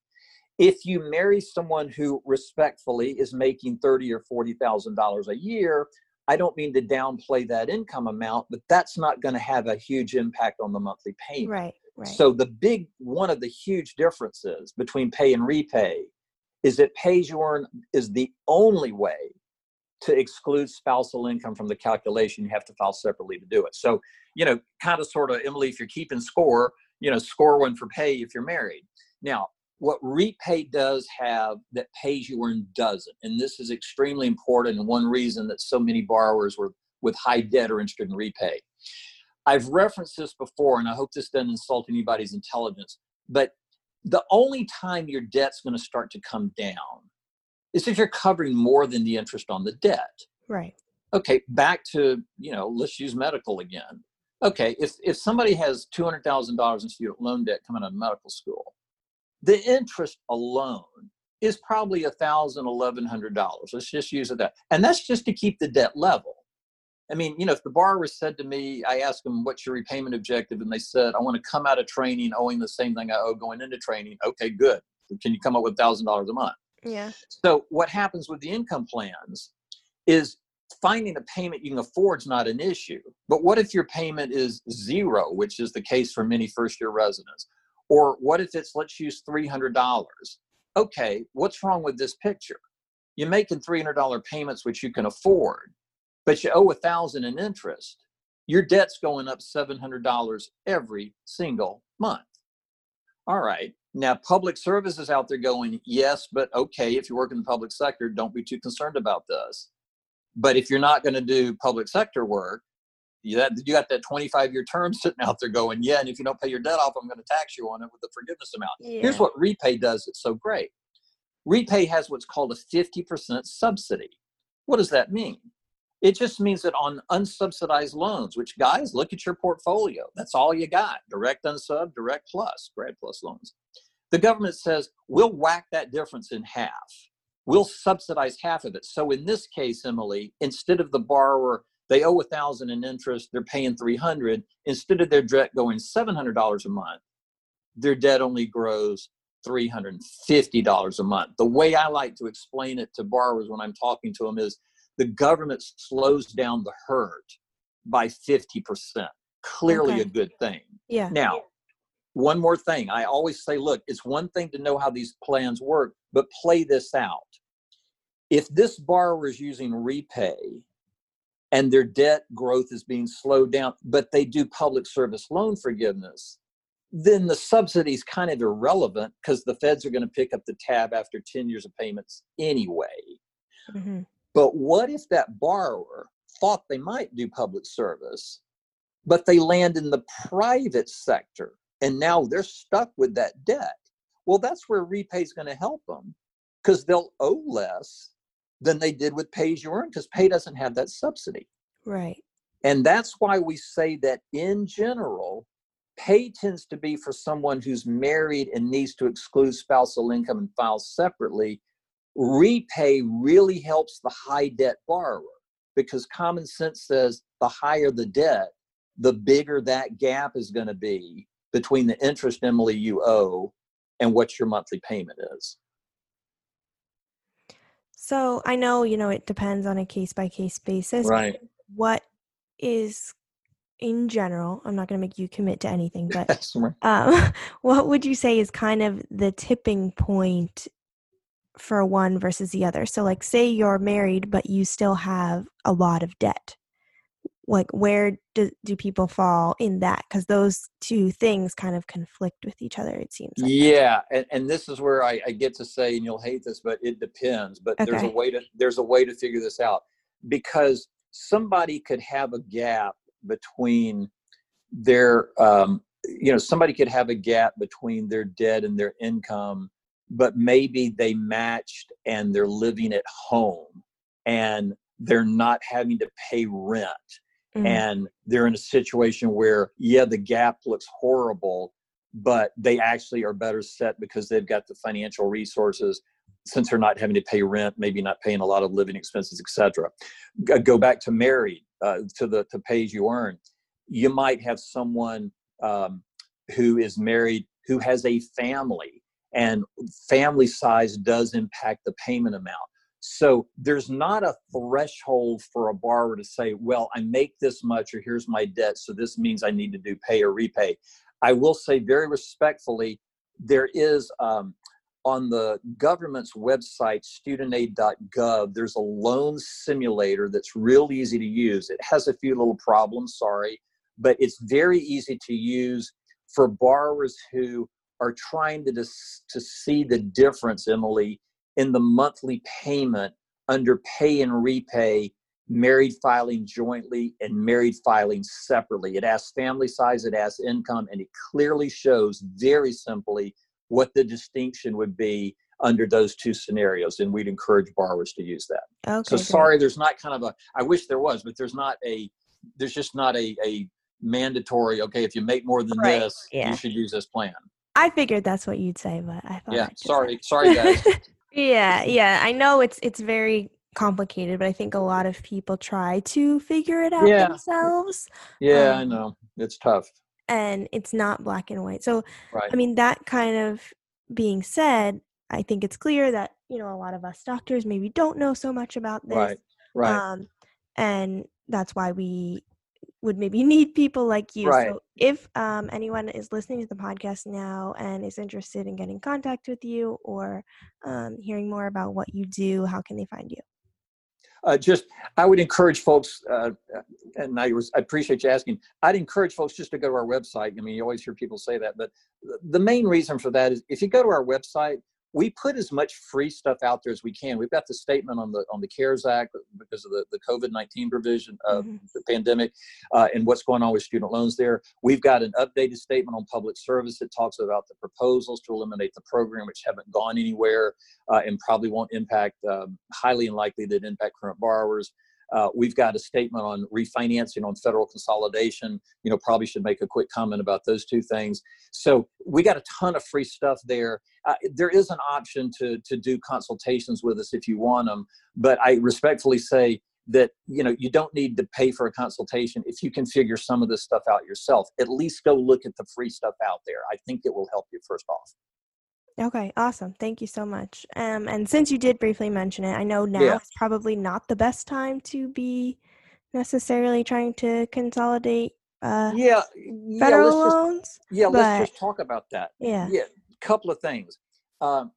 if you marry someone who respectfully is making thirty or forty thousand dollars a year, I don't mean to downplay that income amount, but that's not going to have a huge impact on the monthly payment. Right, right. So the big one of the huge differences between pay and repay is that pay as you earn is the only way to exclude spousal income from the calculation. You have to file separately to do it. So, you know, kind of sort of Emily, if you're keeping score, you know, score one for pay if you're married. Now, what repay does have that pay as you earn doesn't and this is extremely important and one reason that so many borrowers were with high debt are interested in repay. I've referenced this before and i hope this doesn't insult anybody's intelligence but the only time your debt's going to start to come down is if you're covering more than the interest on the debt. Right. Okay back to you know let's use medical again. Okay if if somebody has $200000 in student loan debt coming out of medical school the interest alone is probably a thousand, eleven hundred dollars. Let's just use it that, and that's just to keep the debt level. I mean, you know, if the borrower said to me, I asked them, "What's your repayment objective?" and they said, "I want to come out of training owing the same thing I owe going into training." Okay, good. Can you come up with thousand dollars a month? Yeah. So what happens with the income plans is finding a payment you can afford is not an issue. But what if your payment is zero, which is the case for many first year residents? Or what if it's, let's use $300? Okay, what's wrong with this picture? You're making $300 payments, which you can afford, but you owe a thousand in interest. Your debt's going up $700 every single month. All right. Now, public services out there going, yes, but okay, if you work in the public sector, don't be too concerned about this. But if you're not going to do public sector work, you, that, you got that 25 year term [laughs] sitting out there going, yeah, and if you don't pay your debt off, I'm going to tax you on it with the forgiveness amount. Yeah. Here's what repay does it's so great. Repay has what's called a 50% subsidy. What does that mean? It just means that on unsubsidized loans, which guys, look at your portfolio. That's all you got direct unsub, direct plus, grad plus loans. The government says, we'll whack that difference in half. We'll subsidize half of it. So in this case, Emily, instead of the borrower they owe a thousand in interest they're paying 300 instead of their debt going $700 a month their debt only grows $350 a month. The way i like to explain it to borrowers when i'm talking to them is the government slows down the hurt by 50% clearly Okay. a good thing. Yeah. now one more thing. I always say look it's one thing to know how these plans work but play this out. If this borrower is using repay and their debt growth is being slowed down, but they do public service loan forgiveness, then the subsidy is kind of irrelevant because the feds are going to pick up the tab after 10 years of payments anyway. hmm But what if that borrower thought they might do public service, but they land in the private sector and now they're stuck with that debt? Well, that's where repay is going to help them because they'll owe less than they did with pay as you earn because pay doesn't have that subsidy. Right. And that's why we say that in general, pay tends to be for someone who's married and needs to exclude spousal income and file separately. Repay really helps the high debt borrower because common sense says the higher the debt, the bigger that gap is going to be between the interest, Emily, you owe and what your monthly payment is. So I know, you know, it depends on a case by case basis. Right. What is in general, I'm not going to make you commit to anything, but [laughs] um, [laughs] what would you say is kind of the tipping point for one versus the other? So, like, say you're married, but you still have a lot of debt. Like, where do, do people fall in that? Because those two things kind of conflict with each other, it seems like. Yeah, and, and this is where I, I get to say, and you'll hate this, but it depends. But there's a way to there's a way to figure this out because somebody could have a gap between their um, you know somebody could have a gap between their debt and their income but maybe they matched and they're living at home and they're not having to pay rent mm-hmm. and they're in a situation where yeah the gap looks horrible but they actually are better set because they've got the financial resources since they're not having to pay rent maybe not paying a lot of living expenses etc go back to married uh, to the to pay as you earn. You might have someone um, who is married who has a family and family size does impact the payment amount so there's not a threshold for a borrower to say, well, I make this much or here's my debt, so this means I need to do pay or repay. I will say very respectfully, there is um, on the government's website, studentaid.gov, there's a loan simulator that's real easy to use. It has a few little problems, sorry, but it's very easy to use for borrowers who are trying to, dis- to see the difference, Emily, in the monthly payment under pay and repay married filing jointly and married filing separately. It asks family size, it asks income, and it clearly shows very simply what the distinction would be under those two scenarios. And we'd encourage borrowers to use that. Okay, so sorry, there's not kind of a, I wish there was, but there's not a, there's just not a, a mandatory, okay, if you make more than right. this, yeah. you should use this plan. I figured that's what you'd say, but I thought. Yeah, sorry, sorry guys. [laughs] Yeah, yeah. I know it's it's very complicated, but I think a lot of people try to figure it out yeah. themselves. Yeah, um, I know. It's tough. And it's not black and white. So right. I mean that kind of being said, I think it's clear that, you know, a lot of us doctors maybe don't know so much about this. Right. Right. Um, and that's why we would maybe [laughs] need people like you. Right. So if um, anyone is listening to the podcast now and is interested in getting in contact with you or um, hearing more about what you do, how can they find you? Uh, just, I would encourage folks, uh, and I, was, I appreciate you asking. I'd encourage folks just to go to our website. I mean, you always hear people say that, but the main reason for that is if you go to our website, we put as much free stuff out there as we can. We've got the statement on the on the CARES Act because of the, the COVID nineteen provision of mm-hmm. the pandemic uh, and what's going on with student loans. There, we've got an updated statement on public service that talks about the proposals to eliminate the program, which haven't gone anywhere uh, and probably won't impact, um, highly unlikely that impact current borrowers. Uh, we've got a statement on refinancing on federal consolidation. You know, probably should make a quick comment about those two things. So we got a ton of free stuff there. Uh, there is an option to to do consultations with us if you want them, but I respectfully say that you know you don't need to pay for a consultation if you can figure some of this stuff out yourself. At least go look at the free stuff out there. I think it will help you first off. Okay, awesome. Thank you so much. Um, and since you did briefly mention it, I know now yeah. is probably not the best time to be necessarily trying to consolidate uh, yeah, federal yeah, loans. Just, yeah, but, let's just talk about that. Yeah. Yeah, couple of things. Um,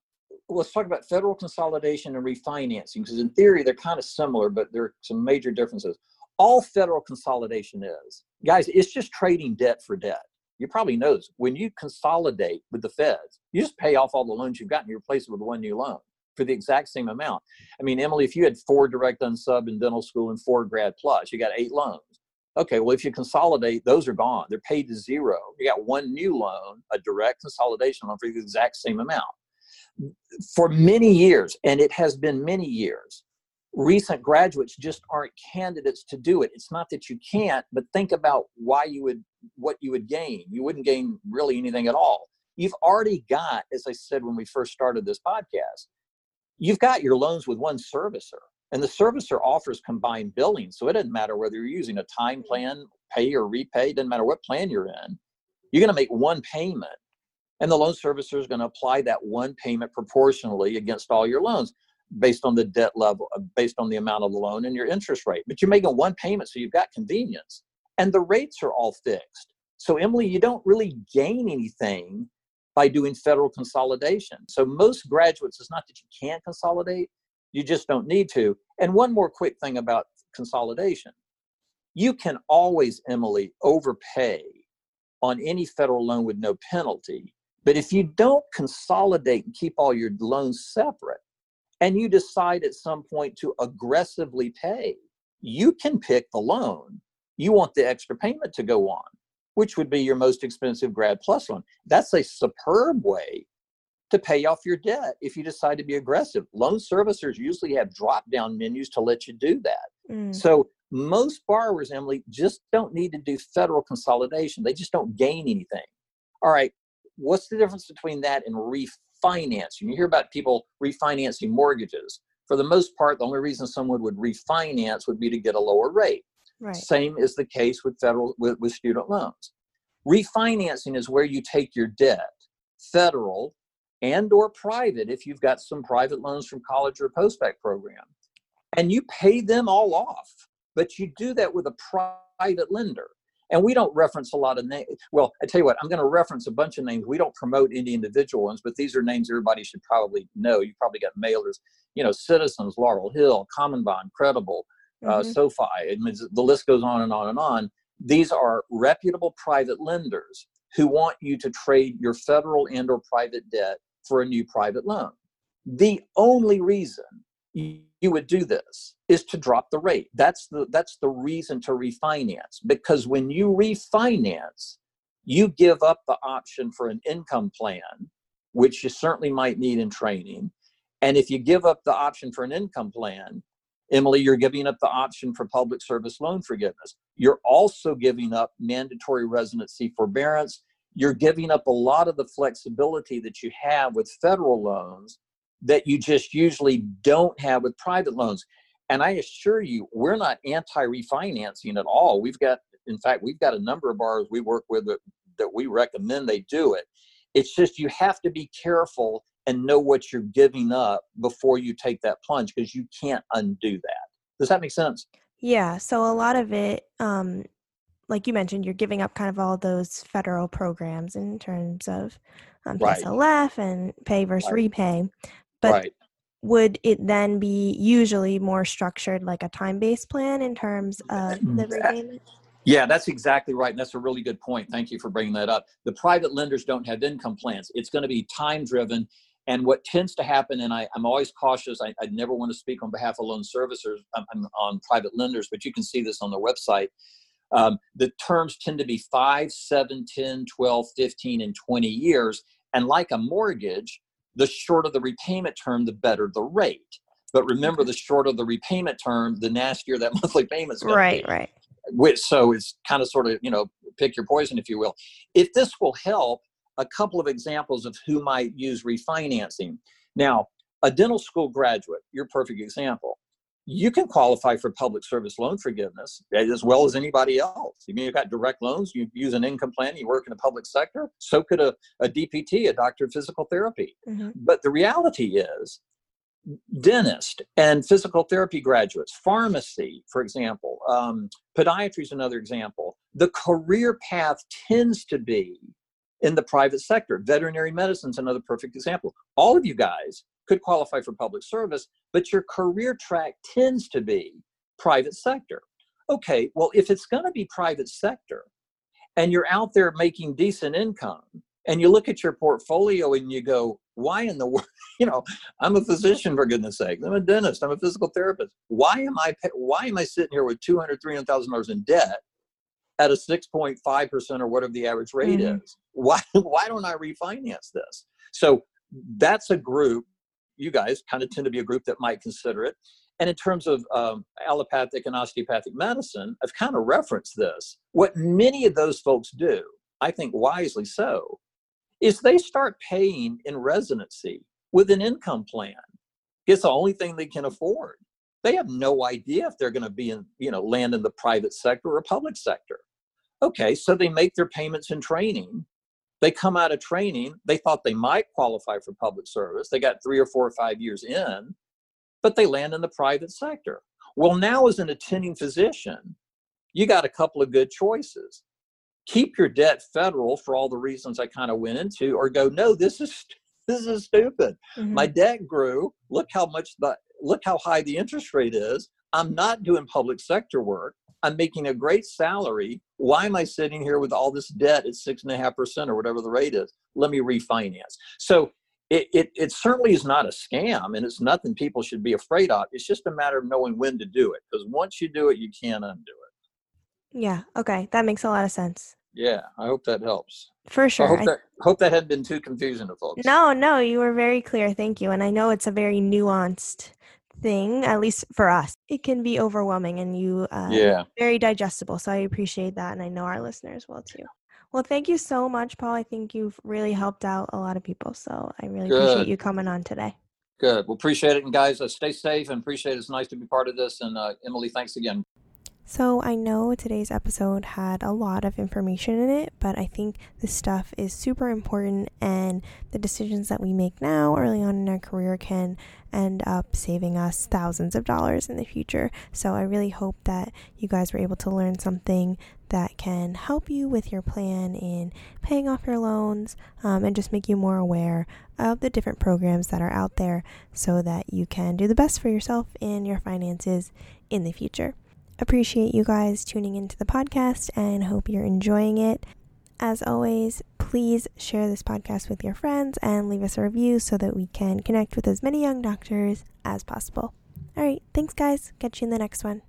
let's talk about federal consolidation and refinancing because in theory they're kind of similar, but there are some major differences. All federal consolidation is, guys, it's just trading debt for debt you probably know this. When you consolidate with the feds, you just pay off all the loans you've gotten, you replace it with one new loan for the exact same amount. I mean, Emily, if you had four direct unsub in dental school and four grad plus, you got eight loans. Okay, well, if you consolidate, those are gone. They're paid to zero. You got one new loan, a direct consolidation loan for the exact same amount. For many years, and it has been many years, recent graduates just aren't candidates to do it. It's not that you can't, but think about why you would what you would gain. You wouldn't gain really anything at all. You've already got, as I said when we first started this podcast, you've got your loans with one servicer. And the servicer offers combined billing. So it doesn't matter whether you're using a time plan, pay or repay, doesn't matter what plan you're in. You're going to make one payment. And the loan servicer is going to apply that one payment proportionally against all your loans based on the debt level, uh, based on the amount of the loan and your interest rate. But you're making one payment, so you've got convenience. And the rates are all fixed. So, Emily, you don't really gain anything by doing federal consolidation. So, most graduates, it's not that you can't consolidate, you just don't need to. And one more quick thing about consolidation you can always, Emily, overpay on any federal loan with no penalty. But if you don't consolidate and keep all your loans separate, and you decide at some point to aggressively pay, you can pick the loan. You want the extra payment to go on, which would be your most expensive grad plus loan. That's a superb way to pay off your debt if you decide to be aggressive. Loan servicers usually have drop down menus to let you do that. Mm. So most borrowers, Emily, just don't need to do federal consolidation. They just don't gain anything. All right, what's the difference between that and refinancing? You hear about people refinancing mortgages. For the most part, the only reason someone would refinance would be to get a lower rate. Right. Same is the case with federal with, with student loans. Refinancing is where you take your debt, federal and or private if you've got some private loans from college or post-bac program, and you pay them all off. But you do that with a private lender. And we don't reference a lot of names. Well, I tell you what, I'm going to reference a bunch of names. We don't promote any individual ones, but these are names everybody should probably know. You probably got mailers, you know, Citizens, Laurel Hill, CommonBond, Credible, uh, mm-hmm. SoFi. It means the list goes on and on and on. These are reputable private lenders who want you to trade your federal and or private debt for a new private loan. The only reason you would do this is to drop the rate. That's the that's the reason to refinance because when you refinance, you give up the option for an income plan, which you certainly might need in training. And if you give up the option for an income plan, Emily, you're giving up the option for public service loan forgiveness. You're also giving up mandatory residency forbearance. You're giving up a lot of the flexibility that you have with federal loans that you just usually don't have with private loans. And I assure you, we're not anti refinancing at all. We've got, in fact, we've got a number of borrowers we work with that, that we recommend they do it. It's just you have to be careful and know what you're giving up before you take that plunge because you can't undo that. Does that make sense? Yeah. So a lot of it, um, like you mentioned, you're giving up kind of all those federal programs in terms of um, PSLF right. and pay versus right. repay. But right. would it then be usually more structured like a time based plan in terms of the repayment? Yeah, that's exactly right. And that's a really good point. Thank you for bringing that up. The private lenders don't have income plans, it's going to be time driven and what tends to happen, and I, am always cautious, I, I, never want to speak on behalf of loan servicers, I'm, I'm on private lenders, but you can see this on the website. Um, the terms tend to be 5, 7, 10, 12, 15, and 20 years. And like a mortgage, the shorter the repayment term, the better the rate. But remember, the shorter the repayment term, the nastier that [laughs] monthly payment's going right, to be. Right, right. So it's kind of sort of, you know, pick your poison, if you will. If this will help, a couple of examples of who might use refinancing. Now, a dental school graduate, your perfect example, you can qualify for public service loan forgiveness as well as anybody else. I mean, you've got direct loans, you use an income plan, you work in the public sector, so could a, a DPT, a doctor of physical therapy. Mm-hmm. But the reality is, dentist and physical therapy graduates, pharmacy, for example, um, podiatry is another example. The career path tends to be in the private sector. Veterinary medicine is another perfect example. All of you guys could qualify for public service, but your career track tends to be private sector. Okay, well, if it's going to be private sector and you're out there making decent income and you look at your portfolio and you go, why in the world, [laughs] you know, I'm a physician for goodness sake. I'm a dentist. I'm a physical therapist. Why am I, why am I sitting here with 200, $300,000 in debt at a 6.5% or whatever the average rate mm-hmm. is? Why, [laughs] why don't I refinance this? So that's a group you guys kind of tend to be a group that might consider it. And in terms of um, allopathic and osteopathic medicine, I've kind of referenced this. What many of those folks do, I think wisely so, is they start paying in residency with an income plan. It's the only thing they can afford. They have no idea if they're going to be in, you know, land in the private sector or public sector. Okay, so they make their payments in training they come out of training, they thought they might qualify for public service. They got three or four or five years in, but they land in the private sector. Well, now as an attending physician, you got a couple of good choices. Keep your debt federal for all the reasons I kind of went into, or go, no, this is this is stupid. Mm-hmm. My debt grew. Look how much the look how high the interest rate is. I'm not doing public sector work. I'm making a great salary. Why am I sitting here with all this debt at six and a half percent or whatever the rate is? Let me refinance. So it, it, it certainly is not a scam and it's nothing people should be afraid of. It's just a matter of knowing when to do it because once you do it, you can't undo it. Yeah. Okay. That makes a lot of sense. Yeah, I hope that helps. For sure. I hope I- that hope that hadn't been too confusing to folks. No, no, you were very clear. Thank you. And I know it's a very nuanced thing, at least for us. It can be overwhelming and you uh Yeah. very digestible. So I appreciate that and I know our listeners will too. Well, thank you so much, Paul. I think you've really helped out a lot of people. So I really appreciate you coming on today. Good. Well, appreciate it, and guys, uh, stay safe and appreciate it. It's nice to be part of this. And uh, Emily, thanks again. So I know today's episode had a lot of information in it, but I think this stuff is super important and the decisions that we make now early on in our career can end up saving us thousands of dollars in the future. So I really hope that you guys were able to learn something that can help you with your plan in paying off your loans um, and just make you more aware of the different programs that are out there so that you can do the best for yourself and your finances in the future appreciate you guys tuning into the podcast and hope you're enjoying it. As always, please share this podcast with your friends and leave us a review so that we can connect with as many young doctors as possible. All right, thanks, guys. Catch you in the next one.